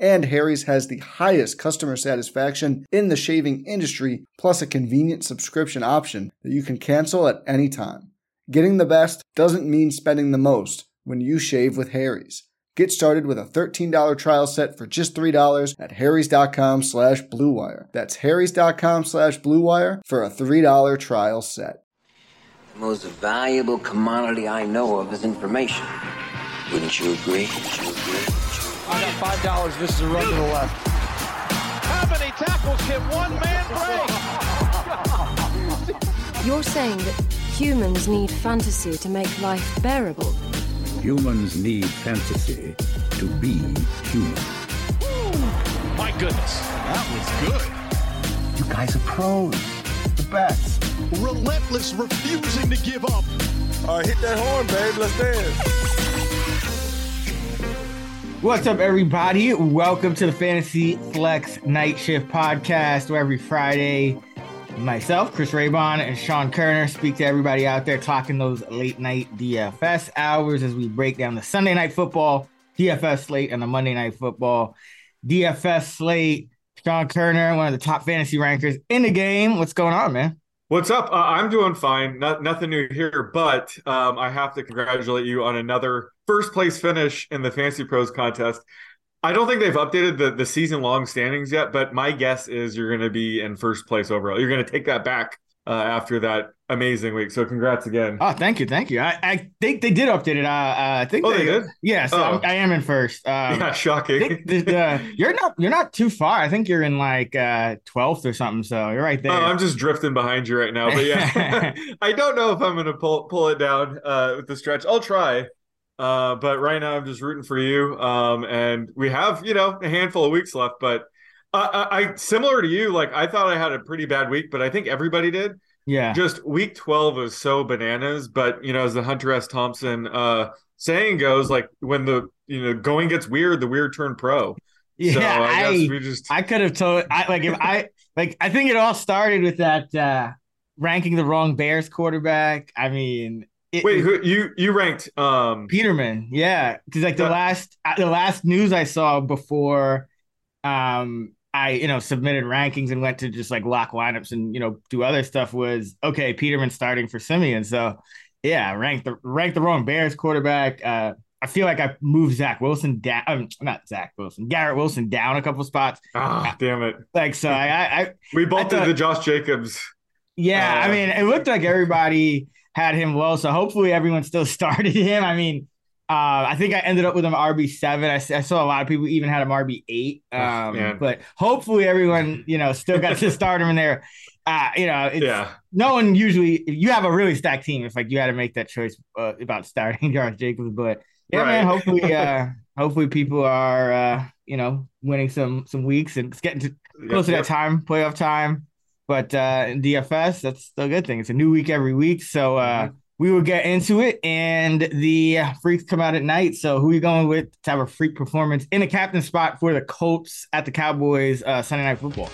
And Harry's has the highest customer satisfaction in the shaving industry, plus a convenient subscription option that you can cancel at any time. Getting the best doesn't mean spending the most when you shave with Harry's. Get started with a $13 trial set for just $3 at harrys.com slash bluewire. That's harrys.com slash bluewire for a $3 trial set. The most valuable commodity I know of is information. Wouldn't you agree? Wouldn't you agree? I got five dollars. This is a run to the left. How many tackles can one man break? You're saying that humans need fantasy to make life bearable. Humans need fantasy to be human. My goodness, that was good. You guys are pros. The best. Relentless, refusing to give up. All right, hit that horn, babe. Let's dance. What's up, everybody? Welcome to the Fantasy Flex Night Shift Podcast, where every Friday, myself, Chris Raybon, and Sean Koerner speak to everybody out there talking those late night DFS hours as we break down the Sunday night football, DFS slate, and the Monday night football, DFS slate. Sean Koerner, one of the top fantasy rankers in the game. What's going on, man? What's up? Uh, I'm doing fine. Not, nothing new here, but um, I have to congratulate you on another first place finish in the Fantasy Pros contest. I don't think they've updated the, the season long standings yet, but my guess is you're going to be in first place overall. You're going to take that back uh, after that amazing week. So congrats again. Oh, thank you, thank you. I, I think they did update it. Uh, uh I think oh, they, they did. Yeah, so Oh. I am in first. Um, yeah, shocking. uh, you're not you're not too far. I think you're in like uh 12th or something. So you're right there. Oh, I'm just drifting behind you right now, but yeah, I don't know if I'm going to pull pull it down uh, with the stretch. I'll try, uh, but right now I'm just rooting for you. Um, and we have you know a handful of weeks left, but uh, I, I similar to you. Like I thought I had a pretty bad week, but I think everybody did. yeah. Just week 12 was so bananas, but you know, as the Hunter S. Thompson uh, saying goes, like when the you know going gets weird, the weird turn pro. Yeah, so I, I, guess we just I could have told I like if I like I think it all started with that uh ranking the wrong Bears quarterback. I mean it, wait. Who you you ranked? Um, Peterman, yeah, because like the That- last uh, the last news I saw before, um, I you know submitted rankings and went to just like lock lineups and you know do other stuff was okay. Peterman starting for Siemian, so yeah, ranked the ranked the wrong Bears quarterback. Uh, I feel like I moved Zach Wilson down, um, not Zach Wilson, Garrett Wilson down a couple spots. ah, damn it. Like so, I, I, I We both thought- did the Josh Jacobs. yeah, I Uh, mean, it looked like everybody had him low, so hopefully everyone still started him. I mean, uh, I think I ended up with him RB seven. I saw a lot of people even had him RB eight. Um, man. but hopefully everyone, you know, still got to start him in there. Uh, you know, it's, Yeah. no one usually. You have a really stacked team, it's like you had to make that choice uh, about starting Josh Jacobs. But yeah, man, hopefully, uh, hopefully people are, uh, you know, winning some some weeks and it's getting to close to Yep, that time, playoff time. But uh DFS, that's the good thing. It's a new week every week. So uh Mm-hmm. we will get into it. And the freaks come out at night. So who are you going with to have a freak performance in a captain spot for the Colts at the Cowboys uh Sunday night football?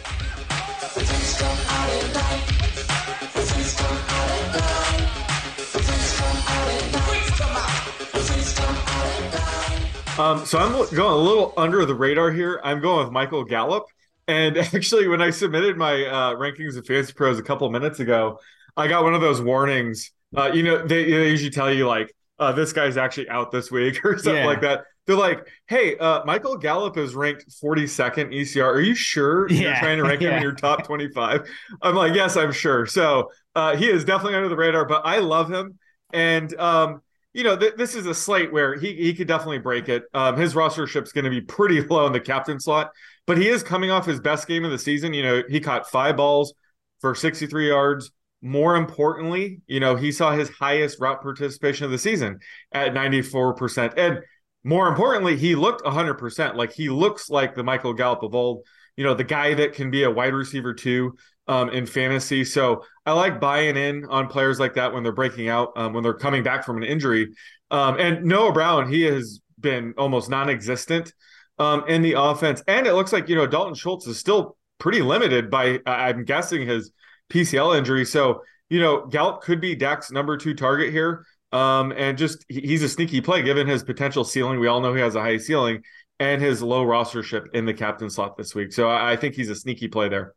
Um, so I'm going a little under the radar here. I'm going with Michael Gallup. And actually, when I submitted my uh, rankings of Fantasy Pros a couple minutes ago, I got one of those warnings. Uh, you know, they, they usually tell you like, uh, this guy's actually out this week or something Yeah. like that. They're like, hey, uh, Michael Gallup is ranked 42nd ECR. Are you sure you're trying to rank him yeah. in your top 25? I'm like, yes, I'm sure. So uh, he is definitely under the radar, but I love him. And um, you know, th- this is a slate where he he could definitely break it. Um, his rostership's going to be pretty low in the captain slot, but he is coming off his best game of the season. You know, he caught five balls for 63 yards. More importantly, you know, he saw his highest route participation of the season at 94%. And more importantly, he looked 100%. Like he looks like the Michael Gallup of old, you know, the guy that can be a wide receiver too um, in fantasy. So I like buying in on players like that when they're breaking out, um, when they're coming back from an injury. Um, and Noah Brown, he has been almost non existent um, in the offense. And it looks like, you know, Dalton Schultz is still pretty limited by, I'm guessing, his PCL injury. So, you know, Gallup could be Dak's number two target here. Um, and just he's a sneaky play given his potential ceiling. We all know he has a high ceiling and his low rostership in the captain slot this week. So I, I think he's a sneaky play there.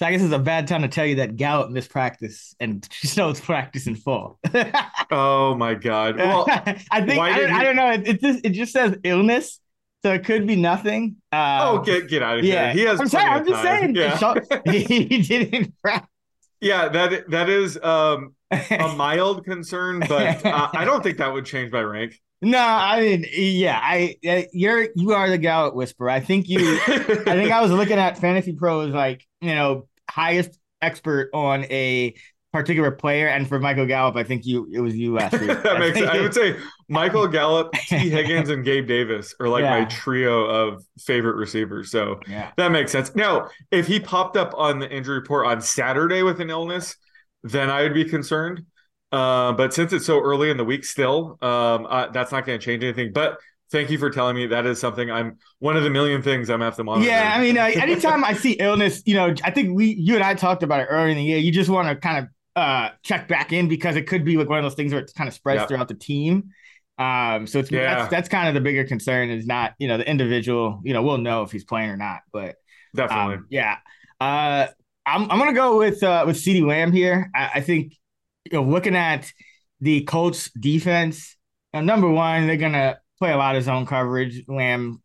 So I guess it's a bad time to tell you that Gallup missed practice and Snow's practice in full. oh my god! Well, I think I don't, he... I don't, know. It, it, just it just says illness, so it could be nothing. Um, oh, get get out of here. yeah. He has. I'm sorry. I'm just saying. Yeah. he didn't practice. Yeah, that that is um, a mild concern, but uh, I don't think that would change my rank. No, I mean, yeah, I you're you are the Gallup whisperer. I think you. I think I was looking at Fantasy Pros like you know highest expert on a particular player, and for Michael Gallup, I think you it was you last week. that makes I would say Michael Gallup, Tee Higgins, and Gabe Davis are like yeah. my trio of favorite receivers. So yeah. that makes sense. Now, if he popped up on the injury report on Saturday with an illness, then I would be concerned. Uh, but since it's so early in the week still, um, that's not going to change anything. But thank you for telling me that is something I'm one of the million things I'm have to monitor. Yeah, I mean, uh, anytime I see illness, you know, I think we, you and I talked about it earlier in the year. You just want to kind of uh, check back in because it could be like one of those things where it kind of spreads yep. throughout the team. Um, so it's yeah. that's, that's kind of the bigger concern is not you know the individual. You know, we'll know if he's playing or not, but definitely, um, yeah. Uh, I'm I'm gonna go with uh, with CeeDee Lamb here. I, I think you know, looking at the Colts defense, number one, they're gonna play a lot of zone coverage. Lamb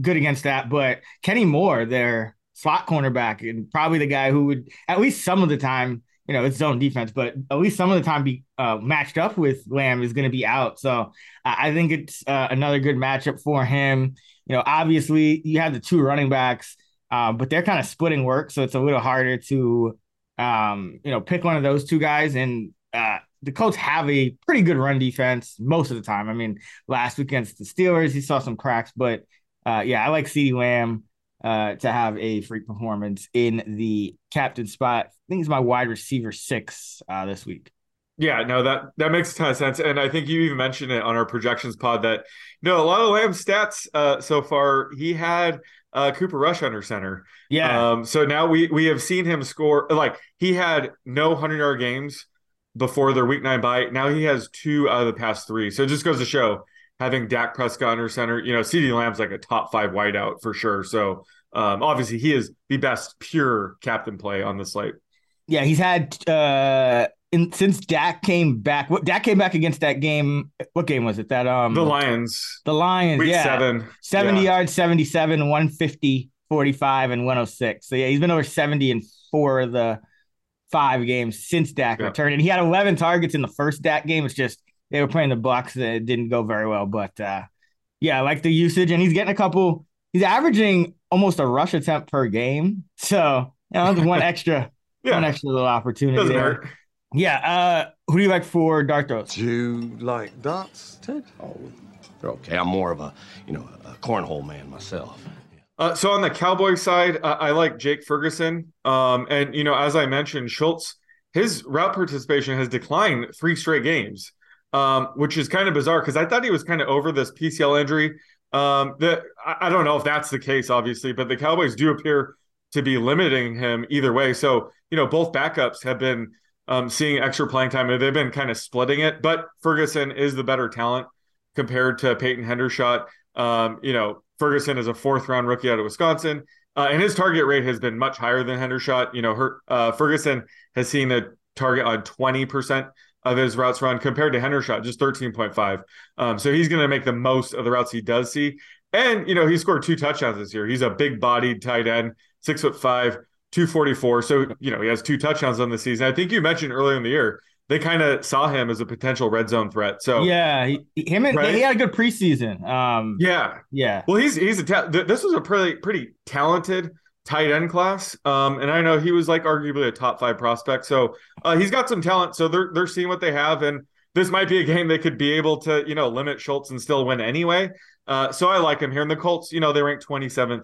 good against that, but Kenny Moore, their slot cornerback, and probably the guy who would at least some of the time, you know, it's zone defense, but at least some of the time be uh, matched up with Lamb is going to be out. So I think it's uh, another good matchup for him. You know, obviously you have the two running backs, uh, but they're kind of splitting work, so it's a little harder to, um, you know, pick one of those two guys. And uh, the Colts have a pretty good run defense most of the time. I mean, last week against the Steelers, he saw some cracks, but uh, yeah, I like CeeDee Lamb uh, to have a free performance in the captain spot. I think he's my wide receiver six uh, this week. Yeah, no, that that makes a ton of sense, and I think you even mentioned it on our projections pod that you know a lot of Lamb's stats uh, so far. He had uh, Cooper Rush under center. Yeah. Um, so now we we have seen him score like he had no hundred yard games before their week nine bye. Now he has two out of the past three. So it just goes to show having Dak Prescott under center, you know, CeeDee Lamb's like a top five wideout for sure. So um, obviously he is the best pure captain play on the slate. Yeah, he's had uh in, since Dak came back. What Dak came back against that game? What game was it? That um the Lions. The Lions. Week yeah, seven. Seventy yeah. yards, 77, 150, 45, and 106. So yeah, he's been over 70 in four of the five games since Dak yeah. returned, and he had 11 targets in the first Dak game. It's just they were playing the Bucs and it didn't go very well. But uh, yeah, I like the usage, and he's getting a couple. He's averaging almost a rush attempt per game, so you know, one extra, yeah. one extra little opportunity Doesn't there. Hurt. Yeah. Uh, who do you like for dart throws? Do you like darts, Ted? Oh, they're okay. I'm more of a you know a cornhole man myself. Uh, so on the Cowboy side, uh, I like Jake Ferguson. Um, and you know, as I mentioned, Schultz, his route participation has declined three straight games, um, which is kind of bizarre because I thought he was kind of over this PCL injury. Um, I, I don't know if that's the case, obviously, but the Cowboys do appear to be limiting him either way. So you know, both backups have been um, seeing extra playing time. And they've been kind of splitting it, but Ferguson is the better talent compared to Peyton Hendershot. Um, you know, Ferguson is a fourth round rookie out of Wisconsin, uh, and his target rate has been much higher than Hendershot. You know, her, uh, Ferguson has seen a target on 20% of his routes run compared to Hendershot, just 13.5. Um, so he's going to make the most of the routes he does see. And, you know, he scored two touchdowns this year. He's a big bodied tight end, six foot five, 244. So, you know, he has two touchdowns on the season. I think you mentioned earlier in the year they kind of saw him as a potential red zone threat. So yeah, he, him and right? he had a good preseason. Um, yeah, yeah. Well, he's he's a ta- this was a pretty pretty talented tight end class. Um, and I know he was like arguably a top five prospect. So uh, he's got some talent. So they're they're seeing what they have, and this might be a game they could be able to you know limit Schultz and still win anyway. Uh, so I like him here. And the Colts, you know, they rank 27th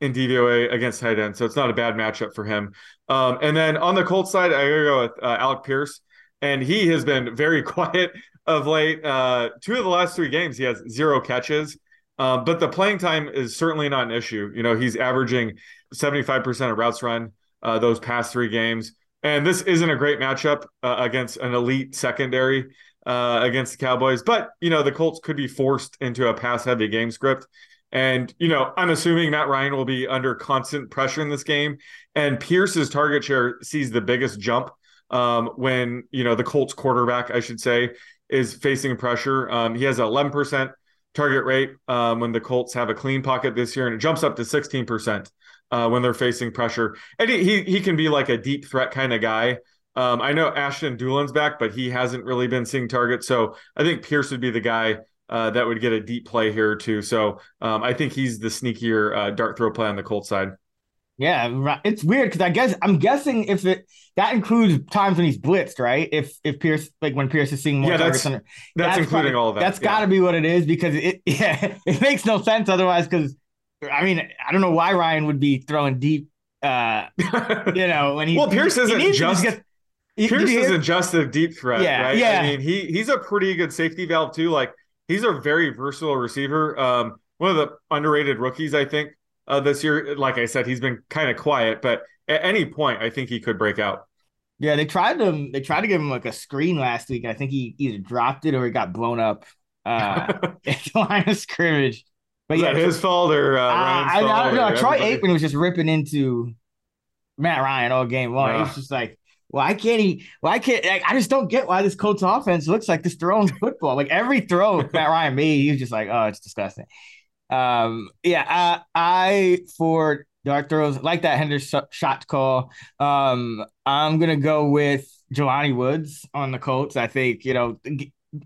in DVOA against tight end, so it's not a bad matchup for him. Um, and then on the Colts side, I go with uh, Alec Pierce, and he has been very quiet of late. Uh, two of the last three games, he has zero catches. Um, but the playing time is certainly not an issue. You know, he's averaging 75% of routes run uh, those past three games. And this isn't a great matchup uh, against an elite secondary uh, against the Cowboys. But, you know, the Colts could be forced into a pass heavy game script. And, you know, I'm assuming Matt Ryan will be under constant pressure in this game. And Pierce's target share sees the biggest jump um, when, you know, the Colts quarterback, I should say, is facing pressure. Um, he has 11% target rate um, when the Colts have a clean pocket this year, and it jumps up to 16% uh, when they're facing pressure. And he, he can be like a deep threat kind of guy. Um, I know Ashton Dulin's back, but he hasn't really been seeing targets. So I think Pierce would be the guy uh, that would get a deep play here too. So um, I think he's the sneakier uh, dart throw play on the Colts side. Yeah, it's weird because I guess I'm guessing if it that includes times when he's blitzed, right? If if Pierce like when Pierce is seeing more yeah, targets, that's, that's, that's including probably, all of that. That's yeah. got to be what it is because it yeah it makes no sense otherwise. Because I mean I don't know why Ryan would be throwing deep. Uh, you know when he well Pierce he, isn't he just. Get, Pierce isn't just a deep threat, yeah, right? Yeah. I mean, he he's a pretty good safety valve too. Like he's a very versatile receiver. Um, one of the underrated rookies, I think, uh, this year. Like I said, he's been kind of quiet, but at any point, I think he could break out. Yeah, they tried to they tried to give him like a screen last week. I think he either dropped it or he got blown up uh, at the line of scrimmage. But yeah, his fault or uh, Ryan's I, fault? I, no, Troy Aikman was just ripping into Matt Ryan all game long. Uh, He's just like, why can't he? Why can't like, I just don't get why this Colts offense looks like this throwing football. Like every throw Matt Ryan made, he was just like, oh, it's disgusting. Um, yeah, I, I for dark throws like that Hendershot call. Um, I'm gonna go with Jelani Woods on the Colts. I think you know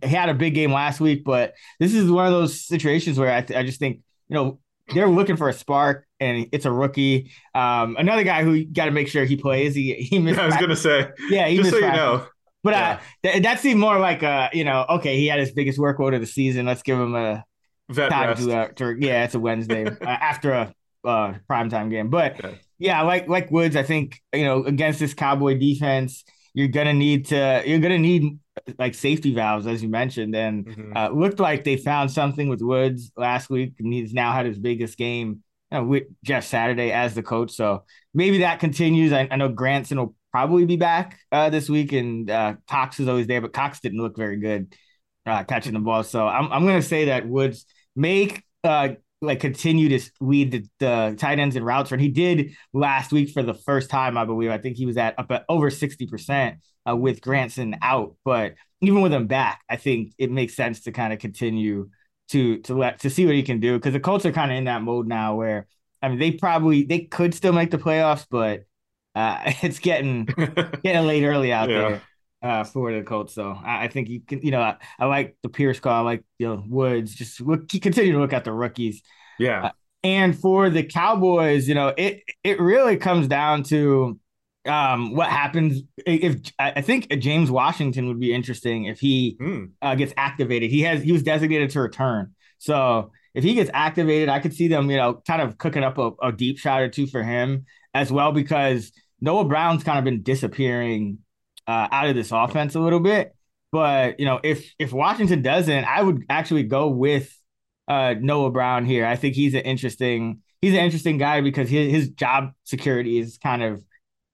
had a big game last week, but this is one of those situations where I, th- I just think you know they're looking for a spark, and it's a rookie. Um, another guy who got to make sure he plays. He he missed. Yeah, I was gonna say. Yeah, he just so practice. you know. But yeah. uh, th- that seemed more like a you know okay he had his biggest workload of the season. Let's give him a Vet time rest. to, uh, to yeah it's a Wednesday uh, after a uh, primetime game. But okay. yeah, like like Woods, I think you know against this Cowboy defense, you're gonna need to you're gonna need like safety valves as you mentioned, and mm-hmm. uh, looked like they found something with Woods last week, and he's now had his biggest game you know, with Jeff Saturday as the coach. So maybe that continues. I, I know Granson will probably be back uh, this week, and uh, Cox is always there, but Cox didn't look very good uh, catching the ball. So I'm I'm gonna say that Woods make uh like continue to lead the, the tight ends and routes and He did last week for the first time, I believe. I think he was at up at over 60% uh, with Granson out. But even with him back, I think it makes sense to kind of continue to to let to see what he can do because the Colts are kind of in that mode now where I mean they probably they could still make the playoffs, but uh, it's getting getting late early out yeah. there uh, for the Colts. So I, I, think you can, you know, I, I, like the Pierce call. I like you know Woods. Just look, continue to look at the rookies. Yeah. Uh, and for the Cowboys, you know, it it really comes down to um, what happens if I think James Washington would be interesting if he mm. uh, gets activated. He has he was designated to return, so if he gets activated, I could see them, you know, kind of cooking up a, a deep shot or two for him as well because Noah Brown's kind of been disappearing uh, out of this offense a little bit. But you know, if if Washington doesn't, I would actually go with uh, Noah Brown here. I think he's an interesting he's an interesting guy because his his job security is kind of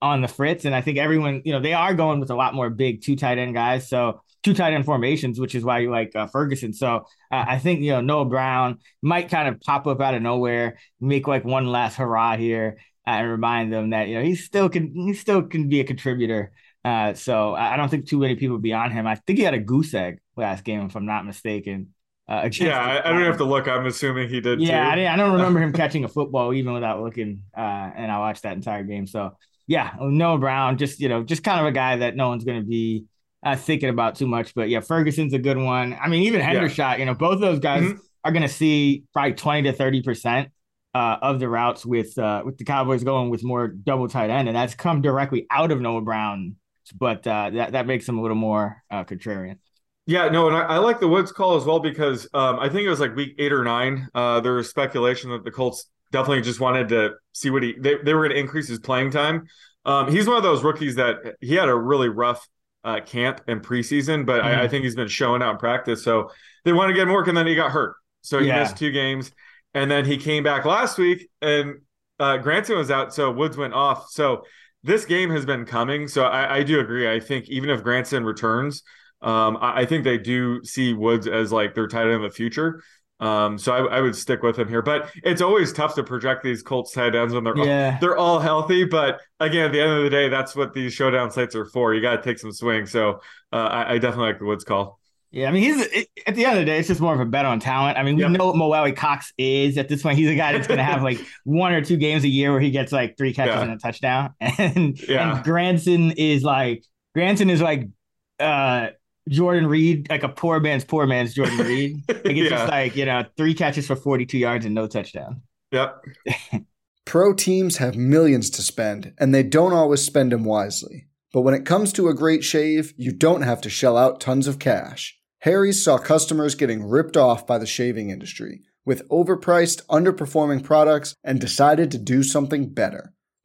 on the fritz, and I think everyone you know they are going with a lot more big two tight end guys. So two tight end formations, which is why you like uh, Ferguson. So uh, I think you know Noah Brown might kind of pop up out of nowhere, make like one last hurrah here, uh, and remind them that you know he still can he still can be a contributor. Uh, so I don't think too many people beyond him. I think he had a goose egg last game, if I'm not mistaken. Uh, yeah, I, I, don't have to look. I'm assuming he did. Yeah, I, I, don't remember him catching a football even without looking. Uh, and I watched that entire game. So yeah, Noah Brown, just you know, just kind of a guy that no one's going to be uh, thinking about too much. But yeah, Ferguson's a good one. I mean, even Hendershot, you know, both of those guys Mhm. are going to see probably 20 to 30 percent uh, of the routes with uh, with the Cowboys going with more double tight end, and that's come directly out of Noah Brown. But uh, that that makes them a little more uh, contrarian. Yeah, no, and I, I like the Woods call as well because um, I think it was like week eight or nine. Uh, there was speculation that the Colts definitely just wanted to see what he they, they were going to increase his playing time. Um, he's one of those rookies that he had a really rough uh, camp and preseason, but I, I Mhm. think he's been showing out in practice. So they want to get him work, and then he got hurt, so he Yeah. missed two games, and then he came back last week, and uh, Granson was out, so Woods went off. So this game has been coming. So I, I do agree. I think even if Granson returns, um, I, I think they do see Woods as like their tight end of the future. Um, so I, I would stick with him here, but it's always tough to project these Colts tight ends when they're Yeah. they're all healthy. But again, at the end of the day, that's what these showdown sites are for. You got to take some swings. So uh, I, I definitely like the Woods call. Yeah, I mean, he's it, at the end of the day, it's just more of a bet on talent. I mean, we Yep. know what Mo Alie-Cox is at this point. He's a guy that's going to have like one or two games a year where he gets like three catches Yeah. and a touchdown. And, Yeah. and Granson is like Granson is like uh Jordan Reed, like a poor man's poor man's Jordan Reed. Like it's Yeah. just like you know three catches for forty two yards and no touchdown. Yep. Pro teams have millions to spend, and they don't always spend them wisely. But when it comes to a great shave, you don't have to shell out tons of cash. Harry's saw customers getting ripped off by the shaving industry with overpriced, underperforming products and decided to do something better.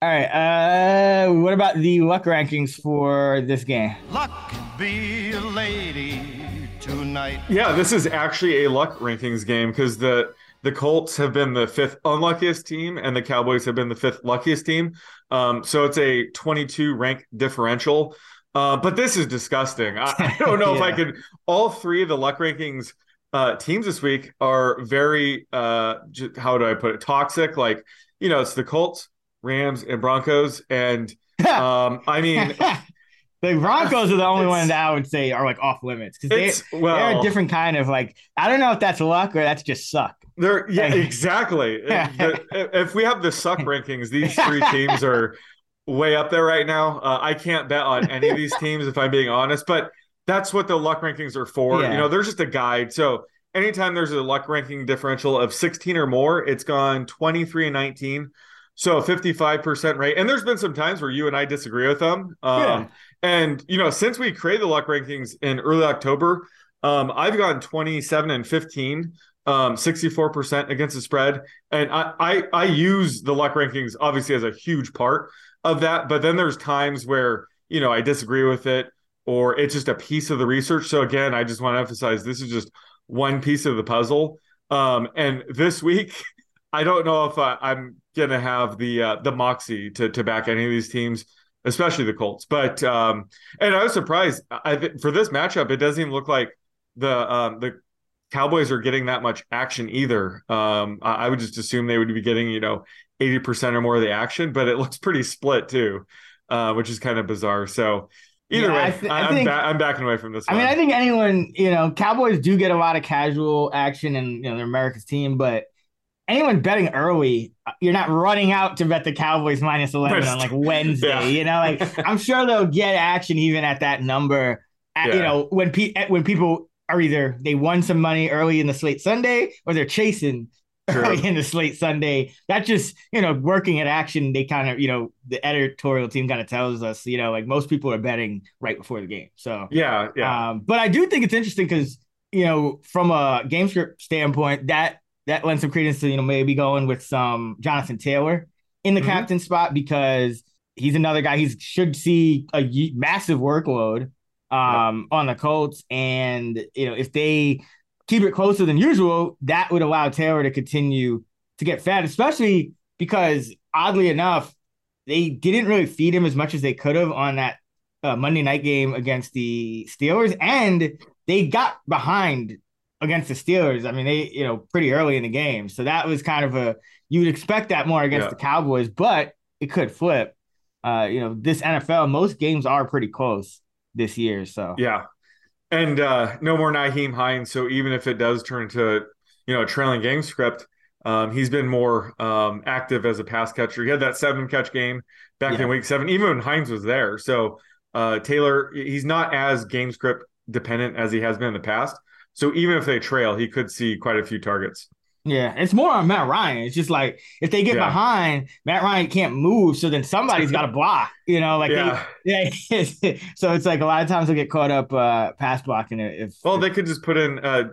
All right, uh, what about the luck rankings for this game? Luck be a lady tonight. Yeah, this is actually a luck rankings game because the the Colts have been the fifth unluckiest team and the Cowboys have been the fifth luckiest team. Um, so it's a 22 rank differential. Uh, but this is disgusting. I, I don't know if I could. All three of the luck rankings uh, teams this week are very, uh, j- how do I put it? Toxic. Like, you know, it's the Colts, Rams, and Broncos. And um, I mean, the Broncos are the only one that I would say are like off limits because they, well- they're a different kind of like I don't know if that's luck or that's just suck. They're yeah, exactly. The- if we have the suck rankings, these three teams are way up there right now. Uh, I can't bet on any of these teams if I'm being honest, but that's what the luck rankings are for. Yeah. You know, they're just a guide. So anytime there's a luck ranking differential of 16 or more, it's gone 23 and 19. So 55% rate. And there's been some times where you and I disagree with them. Um, Yeah. And, you know, since we created the luck rankings in early October, um, I've gone 27 and 15 um 64% against the spread and I, I i use the luck rankings obviously as a huge part of that but then there's times where you know i disagree with it or it's just a piece of the research so again i just want to emphasize this is just one piece of the puzzle um and this week i don't know if I, i'm gonna have the uh, the moxie to to back any of these teams especially the colts but um and i was surprised i think for this matchup it doesn't even look like the um the Cowboys are getting that much action either. Um, I, I would just assume they would be getting, you know, 80% or more of the action, but it looks pretty split too, uh, which is kind of bizarre. So, Either Yeah, way, I th- I am think- ba- I'm backing away from this. I mean. I think anyone, you know, Cowboys do get a lot of casual action and, you know, they're America's team, but anyone betting early, uh, you're not running out to bet the Cowboys minus 11 on like Wednesday, Yeah. you know, like I'm sure they'll get action even at that number, at, you know, when, pe- when people are either they won some money early in the slate Sunday or they're chasing True. early in the slate Sunday. That just, you know, working at action, they kind of, you know, the editorial team kind of tells us, you know, like most people are betting right before the game. So, yeah, yeah, um, but I do think it's interesting because you know, from a game script standpoint, that that lends some credence to you know maybe going with some Jonathan Taylor in the Mhm. captain spot because he's another guy he should see a massive workload um, on the Colts, and you know if they keep it closer than usual, that would allow Taylor to continue to get fed, especially because oddly enough, they didn't really feed him as much as they could have on that uh, Monday night game against the Steelers, and they got behind against the Steelers. I mean, they you know pretty early in the game, so that was kind of a you would expect that more against Yeah. the Cowboys, but it could flip. Uh, you know, this NFL, most games are pretty close this year, so yeah. And uh, no more Nyheim Hines. So even if it does turn to you know a trailing game script, um, he's been more um, active as a pass catcher. He had that seven catch game back Yeah. in week seven, even when Hines was there. So uh, Taylor, he's not as game script dependent as he has been in the past. So even if they trail, he could see quite a few targets. Yeah, it's more on Matt Ryan. It's just like if they get Yeah. behind, Matt Ryan can't move, so then somebody's got to block. You know, like Yeah. they, yeah. so it's like a lot of times they'll get caught up uh, pass blocking it. If Well, they could just put in, uh,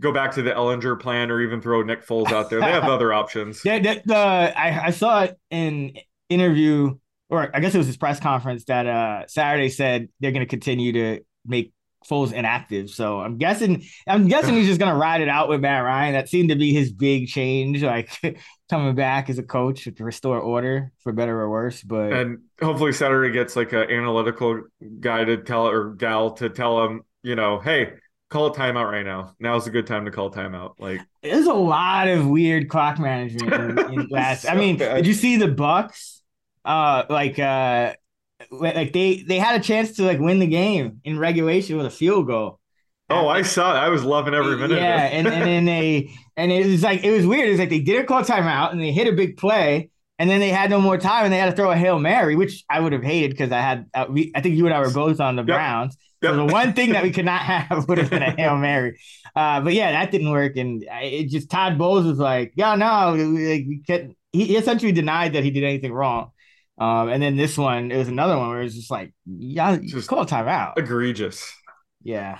go back to the Ehlinger plan, or even throw Nick Foles out there. They have other options. Yeah, the, the I, I saw it in interview, or I guess it was his press conference that uh Saturday said they're going to continue to make Foles inactive. So I'm guessing I'm guessing he's just going to ride it out with Matt Ryan. That seemed to be his big change, like coming back as a coach to restore order for better or worse. But And hopefully Saturday gets like an analytical guy to tell or gal to tell him, you know, hey, call a timeout right now. Now's a good time to call timeout. Like, there's a lot of weird clock management in, in last. I mean, bad. did you see the Bucs? Uh, like uh, like they they had a chance to like win the game in regulation with a field goal. oh, I saw it. I was loving every minute. Yeah, of it. and and then they and it was like it was weird. It was like they didn't call timeout and they hit a big play. And then they had no more time, and they had to throw a hail mary, which I would have hated because I had. Uh, we, I think you and I were both on the Browns. So the one thing that we could not have would have been a hail mary. Uh, but yeah, that didn't work, and I- it just Todd Bowles was like, "Yeah, no, we- like we couldn't." He he essentially denied that he did anything wrong. Um, and then this one, it was another one where it was just like, "Yeah, just call a timeout." egregious. Yeah.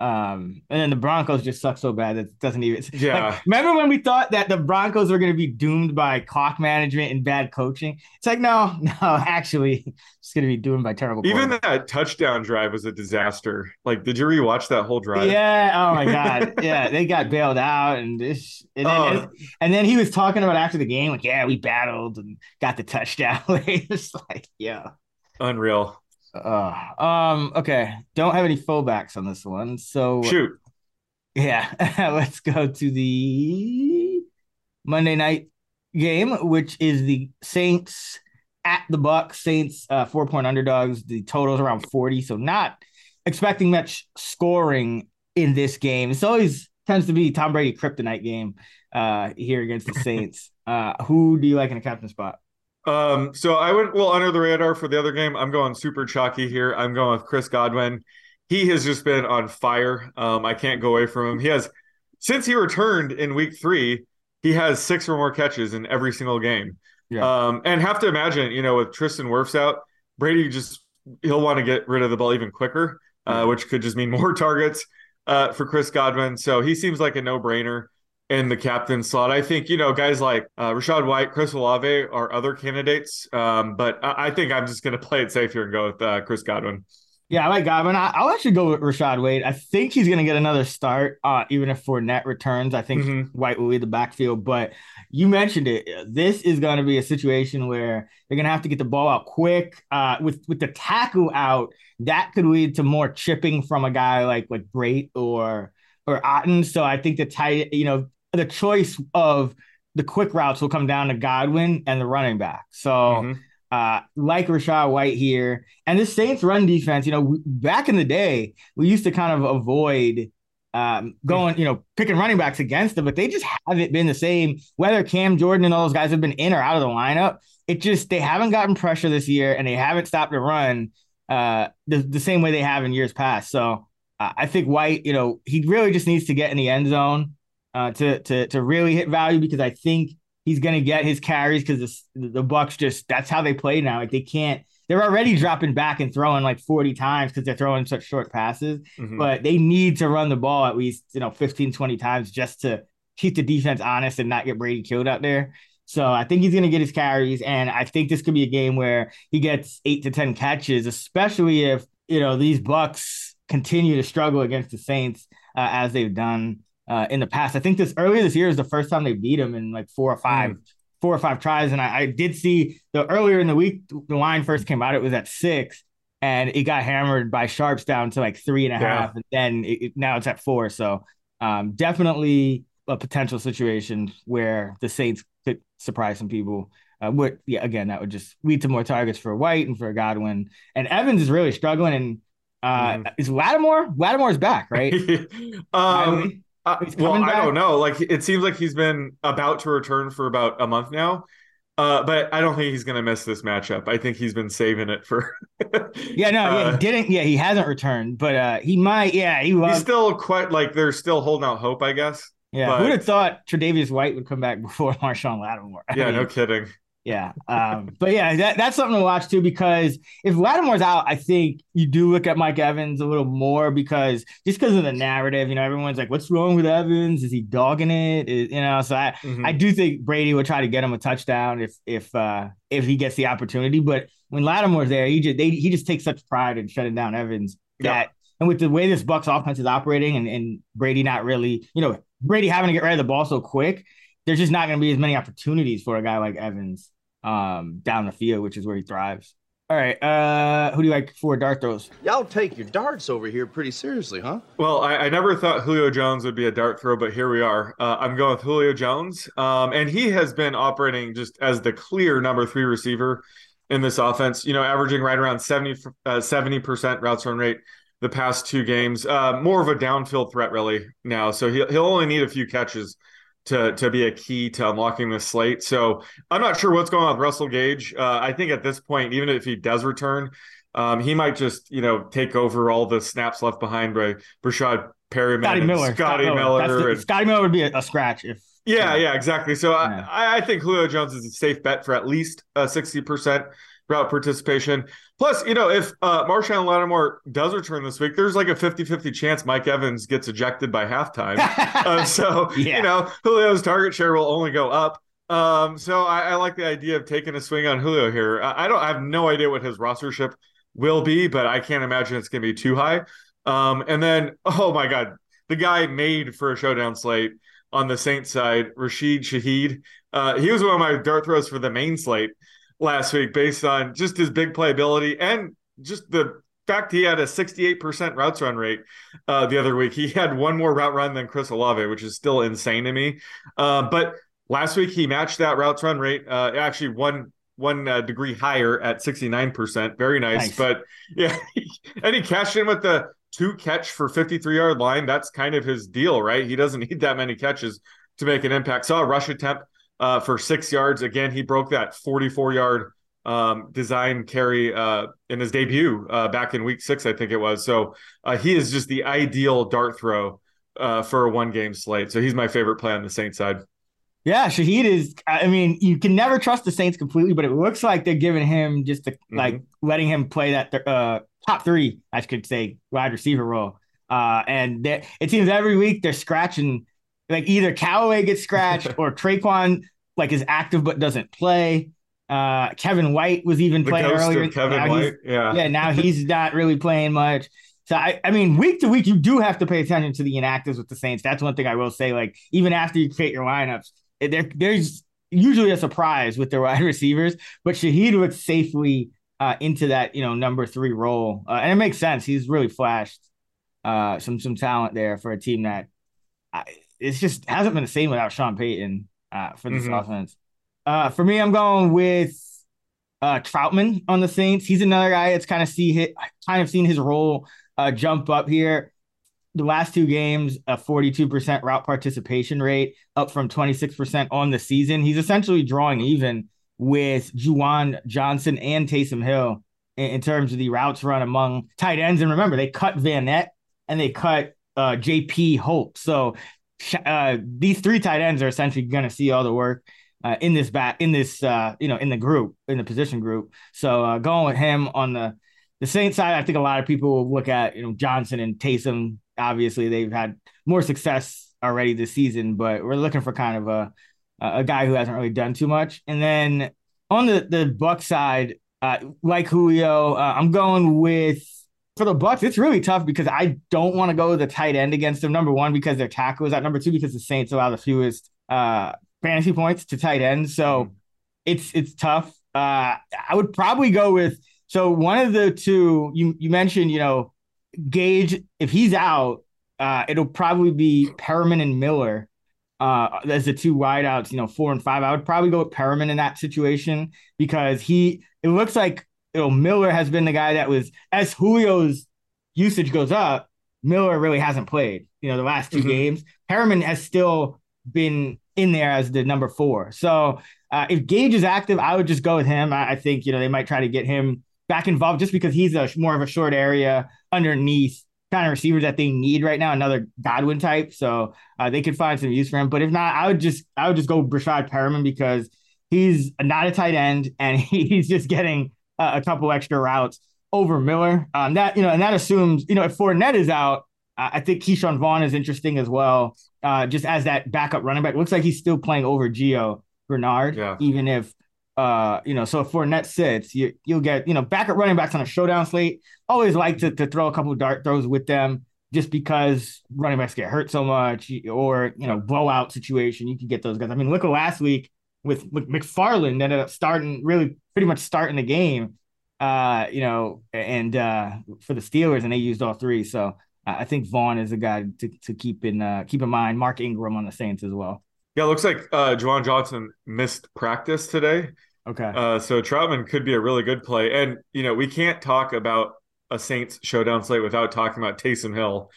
Um, and then the Broncos just suck so bad that it doesn't even. Yeah. Like, remember when we thought that the Broncos were going to be doomed by clock management and bad coaching? It's like, no, no, actually, it's going to be doing by terrible. Even that touchdown drive was a disaster. Like, did you rewatch that whole drive? Yeah. Oh my God. yeah. They got bailed out, and this, and then, Oh. and, and then he was talking about after the game, like, yeah, we battled and got the touchdown. it's like, yeah. Unreal. Uh, um. Okay. Don't have any fullbacks on this one, so Shoot. Yeah, let's go to the Monday night game, which is the Saints at the Buck Saints uh, four point underdogs. The total is around forty, so not expecting much scoring in this game. It's always tends to be Tom Brady kryptonite game uh, here against the Saints. uh, who do you like in a captain spot? Um, so I went well under the radar for the other game. I'm going super chalky here. I'm going with Chris Godwin. He has just been on fire. Um, I can't go away from him. He has since he returned in week three, he has six or more catches in every single game. Yeah. Um, and have to imagine, you know, with Tristan Wirfs out, Brady just he'll want to get rid of the ball even quicker, uh, which could just mean more targets uh, for Chris Godwin. So he seems like a no brainer in the captain slot. I think, you know, guys like uh, Rachaad White, Chris Olave are other candidates. Um, but I, I think I'm just going to play it safe here and go with uh, Chris Godwin. Yeah, I like Godwin. I, I'll actually go with Rachaad White. I think he's going to get another start, uh, even if Fournette returns. I think Mhm. White will lead the backfield. But you mentioned it. This is going to be a situation where they're going to have to get the ball out quick. Uh, with with the tackle out, that could lead to more chipping from a guy like like Brate or or Otton. So I think the tight, you know, the choice of the quick routes will come down to Godwin and the running back. So. Mhm. Uh, like Rachaad White here. And the Saints run defense, you know, back in the day, we used to kind of avoid um, going, you know, picking running backs against them, but they just haven't been the same. Whether Cam Jordan and all those guys have been in or out of the lineup, it just they haven't gotten pressure this year and they haven't stopped the run uh, the, the same way they have in years past. So uh, I think White, you know, he really just needs to get in the end zone uh, to to to really hit value because I think he's going to get his carries because the, the Bucs just that's how they play now. Like they can't. They're already dropping back and throwing like 40 times because they're throwing such short passes, mm-hmm. but they need to run the ball at least, you know, 15, 20 times just to keep the defense honest and not get Brady killed out there. So I think he's going to get his carries, and I think this could be a game where he gets eight to ten catches, especially if you know these Bucs continue to struggle against the Saints uh, as they've done uh, in the past. I think this earlier this year is the first time they beat him in like four or five, mm. four or five tries. And I, I, did see the earlier in the week the line first came out, it was at six, and it got hammered by sharps down to like three and a yeah. half, and then it, it, now it's at four. So um, definitely a potential situation where the Saints could surprise some people. Uh, would yeah, again, that would just lead to more targets for White and for Godwin. And Evans is really struggling. And uh, mm. is Lattimore? Lattimore's back, right? um, uh, well, I don't know. Like it seems like he's been about to return for about a month now. Uh, but I don't think he's going to miss this matchup. I think he's been saving it for. yeah, no, uh, yeah, he didn't. Yeah, he hasn't returned, but uh, he might. Yeah, he was. He's still quite like they're still holding out hope, I guess. Yeah, but... who'd have thought Tre'Davious White would come back before Marshon Lattimore? I yeah, mean, no kidding. Yeah. Um, but yeah, that, that's something to watch too, because if Lattimore's out, I think you do look at Mike Evans a little more because just because of the narrative, you know, everyone's like, what's wrong with Evans? Is he dogging it? Is, you know, so I, mm-hmm. I do think Brady would try to get him a touchdown if, if, uh, if he gets the opportunity. But when Lattimore's there, he just, they, he just takes such pride in shutting down Evans that, and with the way this Bucs offense is operating and, and Brady not really, you know, Brady having to get rid of the ball so quick, there's just not going to be as many opportunities for a guy like Evans um, down the field, which is where he thrives. All right. Uh, who do you like for dart throws? Y'all take your darts over here pretty seriously, huh? Well, I, I never thought Julio Jones would be a dart throw, but here we are. Uh, I'm going with Julio Jones. Um, and he has been operating just as the clear number three receiver in this offense, you know, averaging right around 70, uh, 70% routes run rate the past two games. Uh, more of a downfield threat, really, now. So he'll, he'll only need a few catches to to be a key to unlocking the slate. So I'm not sure what's going on with Russell Gage. Uh, I think at this point, even if he does return, um, he might just you know take over all the snaps left behind by Breshad Perriman, Scotty Miller, Scotty Scott Miller. Miller the, Scotty Miller would be a, a scratch if. Yeah, yeah, exactly. So yeah. I, I think Julio Jones is a safe bet for at least a sixty percent route participation. Plus, you know, if uh, Marshon Lattimore does return this week, there's like a 50 50 chance Mike Evans gets ejected by halftime. uh, so, yeah. you know, Julio's target share will only go up. Um, so I, I, like the idea of taking a swing on Julio here. I, I, don't I have no idea what his rostership will be, but I can't imagine it's going to be too high. Um, and then, oh my God, the guy made for a showdown slate on the Saints side, Rashid Shaheed. Uh, he was one of my dart throws for the main slate last week based on just his big playability and just the fact he had a 68% routes run rate uh, the other week. He had one more route run than Chris Olave, which is still insane to me. Uh, but last week he matched that routes run rate, uh, actually one one uh, degree higher at 69%. Very nice. nice. But yeah, and he cashed in with the two catch for 53 yard line. That's kind of his deal, right? He doesn't need that many catches to make an impact. Saw a rush attempt uh, for six yards. Again, he broke that 44 yard um, design carry uh, in his debut uh, back in week six, I think it was. So uh, he is just the ideal dart throw uh, for a one game slate. So he's my favorite play on the Saints side. Yeah, Shaheed is. I mean, you can never trust the Saints completely, but it looks like they're giving him just to, mm-hmm. like letting him play that uh, top three, I could say, wide receiver role. Uh, and it seems every week they're scratching like either Callaway gets scratched or Tre'Quan like is active but doesn't play. Uh, Kevin White was even the playing earlier. Kevin White, yeah, yeah. Now he's not really playing much. So I, I mean, week to week, you do have to pay attention to the inactives with the Saints. That's one thing I will say. Like even after you create your lineups, there there's usually a surprise with the wide receivers, but Shaheed looks safely uh, into that you know number three role, uh, and it makes sense. He's really flashed uh, some some talent there for a team that. It's just hasn't been the same without Sean Payton uh, for this mm-hmm. offense. Uh, for me, I'm going with uh, Trautman on the Saints. He's another guy that's kind of see hit, kind of seen his role uh, jump up here. The last two games, a 42% route participation rate, up from 26% on the season. He's essentially drawing even with Juwan Johnson and Taysom Hill in, in terms of the routes run among tight ends. And remember, they cut Vannett and they cut uh, JP Holtz. So uh, these three tight ends are essentially going to see all the work uh, in this bat in this uh, you know in the group in the position group. So uh, going with him on the the Saints side, I think a lot of people will look at you know Johnson and Taysom. Obviously, they've had more success already this season, but we're looking for kind of a a guy who hasn't really done too much. And then on the the Buck side, uh, like Julio, uh, I'm going with for the Bucs. It's really tough because I don't want to go the tight end against them. Number one, because their tackle is at number two, because the Saints allow the fewest uh, fantasy points to tight ends. So mm-hmm. it's it's tough. Uh, I would probably go with so one of the two you you mentioned. You know, Gage. If he's out, uh, it'll probably be Perriman and Miller uh, as the two wideouts. You know, four and five. I would probably go with Perriman in that situation because he. It looks like you know Miller has been the guy that was as Julio's usage goes up. Miller really hasn't played. You know, the last 2 mm-hmm. games. Perriman has still been in there as the number four. So uh, if Gage is active, I would just go with him. I, I, think you know they might try to get him back involved just because he's a more of a short area underneath kind of receivers that they need right now. Another Godwin type, so uh, they could find some use for him. But if not, I would just I would just go Breshad Perriman because he's not a tight end and he's just getting uh, a couple extra routes over Miller. Um, that you know, and that assumes you know if Fournette is out, I think Ke'Shawn Vaughn is interesting as well uh, just as that backup running back. Looks like he's still playing over Gio Bernard, yeah. even if uh, you know, so if Fournette sits, you you'll get, you know, backup running backs on a showdown slate. Always like to, to throw a couple dart throws with them just because running backs get hurt so much or, you know, blowout situation. You can get those guys. I mean, look at last week with, McFarland ended up starting really pretty much starting the game. Uh, you know, and uh for the Steelers and they used all three. So I think Vaughn is a guy to, to keep in uh, keep in mind. Mark Ingram on the Saints as well. Yeah, looks like uh, Juwan Johnson missed practice today. Okay. Uh, so Trautman could be a really good play, and you know we can't talk about a Saints showdown slate without talking about Taysom Hill.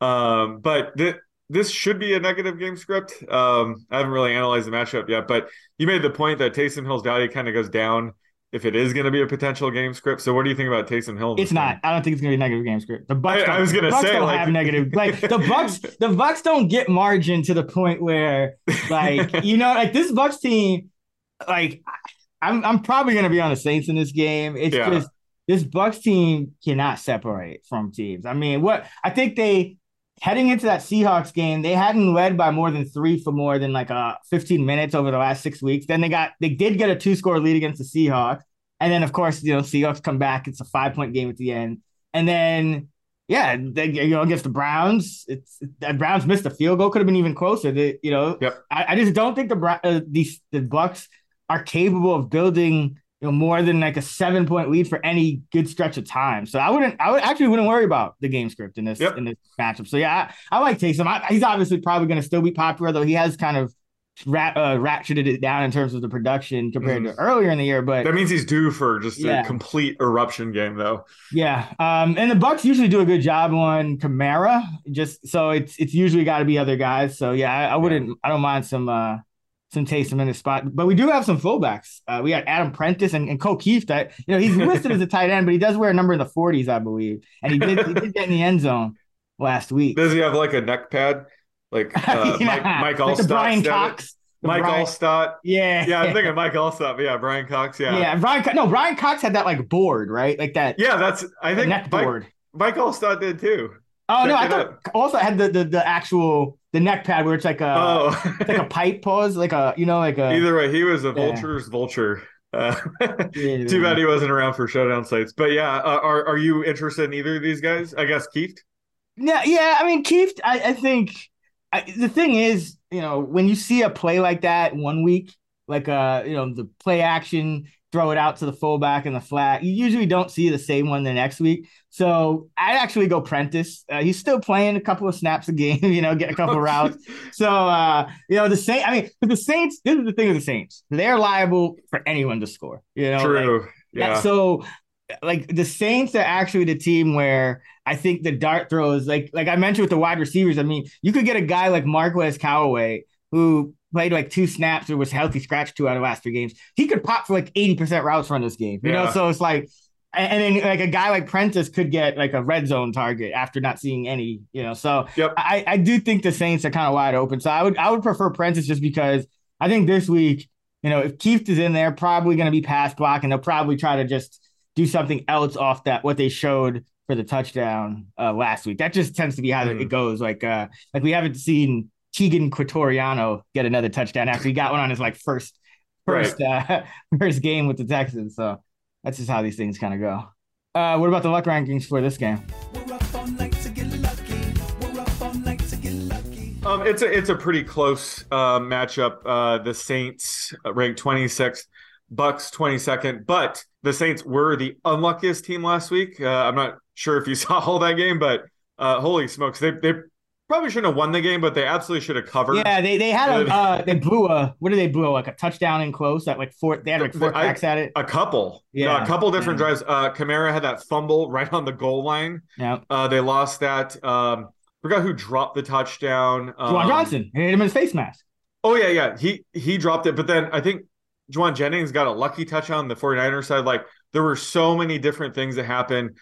Um, but th- this should be a negative game script. Um, I haven't really analyzed the matchup yet, but you made the point that Taysom Hill's value kind of goes down if it is going to be a potential game script. So what do you think about Taysom Hill? It's not. Game? I don't think it's going to be a negative game script. The Bucs. I, I was going to say don't like... have negative. Like the Bucs. the Bucs don't get margin to the point where like you know like this Bucs team. Like I'm I'm probably going to be on the Saints in this game. It's yeah. just this Bucs team cannot separate from teams. I mean, what I think they heading into that Seahawks game, they hadn't led by more than three for more than like uh 15 minutes over the last six weeks. Then they got they did get a two score lead against the Seahawks. And then of course, you know, Seahawks come back. It's a five point game at the end. And then yeah, they, you know, against the Browns, it's the Browns missed a field goal, could have been even closer. They, you know, yep. I, I just don't think the uh, these the Bucs are capable of building you know more than like a seven point lead for any good stretch of time. So I wouldn't, I would actually wouldn't worry about the game script in this yep. in this matchup. So yeah, I, I like Taysom. I, he's obviously probably going to still be popular, though he has kind of rat, uh, ratcheted it down in terms of the production compared mm. to earlier in the year. But that means he's due for just yeah. a complete eruption game, though. Yeah, um, and the Bucs usually do a good job on Kamara. Just so it's it's usually got to be other guys. So yeah, I, I wouldn't. Yeah. I don't mind some. uh some Taysom in the spot, but we do have some fullbacks. Uh, we got Adam Prentice and, and Ko Kieft. That you know he's listed as a tight end, but he does wear a number in the 40s, I believe, and he did he did get in the end zone last week. Does he have like a neck pad, like uh, yeah. Mike, Mike Alstott? Like Brian Cox. Mike Brian, Alstott. Yeah. Yeah, I'm thinking Mike Alstott, but yeah, Brian Cox. Yeah. Yeah, Brian no, Brian Cox had that like board, right? Like that. Yeah, that's I think neck Mike, board. Mike Alstott did too. Oh Check no, I thought also had the, the the actual the neck pad where it's like a oh. like a pipe pause, like a you know, like a either way, he was a vulture's vulture. Uh, yeah, too bad he wasn't around for showdown sites. But yeah, uh, are are you interested in either of these guys? I guess Kieft. Yeah, yeah. I mean, Kieft. I, I think I, the thing is, you know, when you see a play like that one week, like uh, you know, the play action throw it out to the fullback in the flat. You usually don't see the same one the next week. So I'd actually go Prentice. Uh, he's still playing a couple of snaps a game, you know, get a couple routes. So, uh, you know, the Saints, I mean, the Saints, this is the thing with the Saints. They're liable for anyone to score, you know. True. Like, yeah. So, like, the Saints are actually the team where I think the dart throws, like, like I mentioned with the wide receivers, I mean, you could get a guy like Marquez Callaway who played like two snaps or was healthy scratch two out of the last three games. He could pop for like 80% routes from this game, you yeah. know? So it's like, and then like a guy like Prentice could get like a red zone target after not seeing any, you know. So yep. I, I do think the Saints are kind of wide open. So I would I would prefer Prentice just because I think this week, you know, if Kieft is in there, probably going to be pass block, and they'll probably try to just do something else off that what they showed for the touchdown uh, last week. That just tends to be how mm. it goes. Like uh like we haven't seen Teagan Quitoriano get another touchdown after he got one on his like first first right. uh, first game with the Texans. So that's just how these things kind of go. Uh, what about the luck rankings for this game? Um, it's a it's a pretty close uh, matchup. Uh, the Saints ranked 26th, Bucs 22nd, but the Saints were the unluckiest team last week. Uh, I'm not sure if you saw all that game, but uh, holy smokes, they they probably shouldn't have won the game, but they absolutely should have covered. Yeah, they they had a uh, they blew a what did they blow like a touchdown in close at like four they had like four cracks at it. A couple, yeah, a couple different yeah. drives. Uh, Kamara had that fumble right on the goal line. Yeah, uh, they lost that. Um, forgot who dropped the touchdown. Um, Juwan Johnson hit him in his face mask. Oh yeah, yeah, he he dropped it, but then I think Jauan Jennings got a lucky touchdown on the 49ers side. Like there were so many different things that happened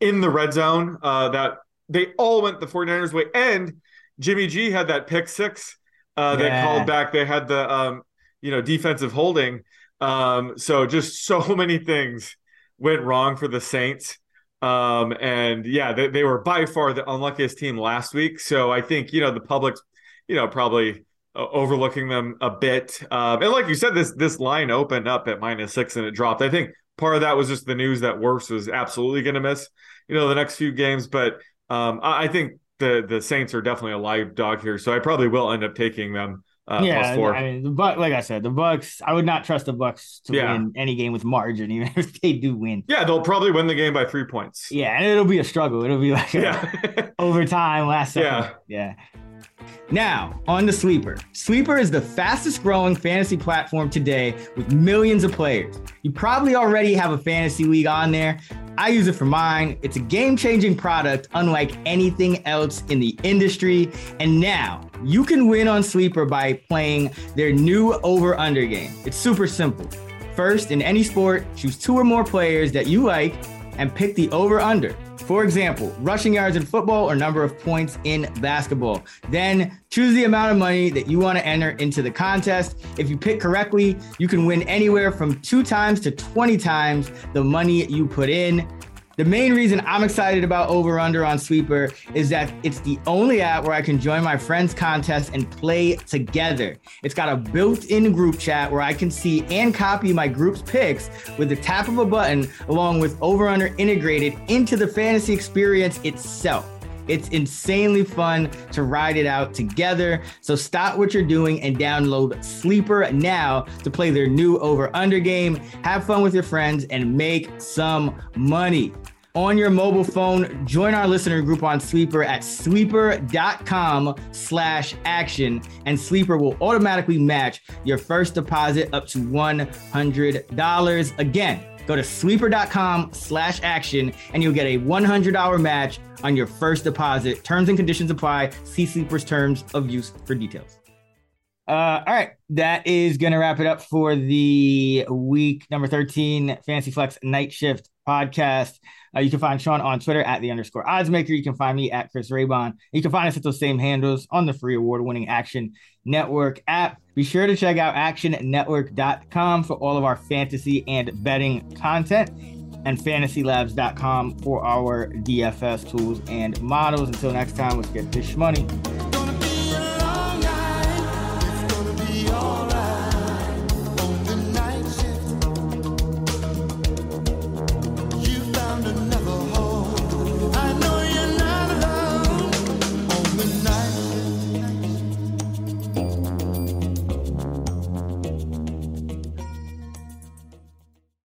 in the red zone uh, that they all went the 49ers way. And Jimmy G had that pick six uh, yeah. that called back. They had the um, you know defensive holding. Um, so just so many things went wrong for the Saints. Um, and yeah, they, they were by far the unluckiest team last week. So I think you know the public's you know probably uh, overlooking them a bit. Um, and like you said, this this line opened up at minus six and it dropped. I think part of that was just the news that Wirfs was absolutely going to miss you know the next few games, but um, I, I think the the Saints are definitely a live dog here, so I probably will end up taking them. Uh, yeah, I mean, the Buck, like I said, the Bucs. I would not trust the Bucs to yeah. win any game with margin, even if they do win. Yeah, they'll probably win the game by three points. Yeah, and it'll be a struggle. It'll be like yeah. overtime, last second. Yeah, yeah. Now, on to Sleeper. Sleeper is the fastest growing fantasy platform today with millions of players. You probably already have a fantasy league on there. I use it for mine. It's a game changing product unlike anything else in the industry. And now you can win on Sleeper by playing their new over under game. It's super simple. First, in any sport, choose two or more players that you like and pick the over under. For example, rushing yards in football or number of points in basketball. Then choose the amount of money that you want to enter into the contest. If you pick correctly, you can win anywhere from two times to 20 times the money you put in. The main reason I'm excited about Over Under on Sleeper is that it's the only app where I can join my friends' contest and play together. It's got a built in group chat where I can see and copy my group's picks with the tap of a button, along with Over Under integrated into the fantasy experience itself. It's insanely fun to ride it out together. So stop what you're doing and download Sleeper now to play their new over under game. Have fun with your friends and make some money. On your mobile phone, join our listener group on Sleeper at sleeper.com slash action, and Sleeper will automatically match your first deposit up to $100. Again, Go to sleeper.com slash action and you'll get a $100 match on your first deposit. Terms and conditions apply. See Sleeper's terms of use for details. Uh, all right, that is going to wrap it up for the week number 13 Fantasy Flex Night Shift podcast. Uh, you can find Sean on Twitter at the underscore oddsmaker. You can find me at Chris Raybon. You can find us at those same handles on the free award winning Action Network app. Be sure to check out actionnetwork.com for all of our fantasy and betting content and fantasylabs.com for our DFS tools and models. Until next time, let's get this money.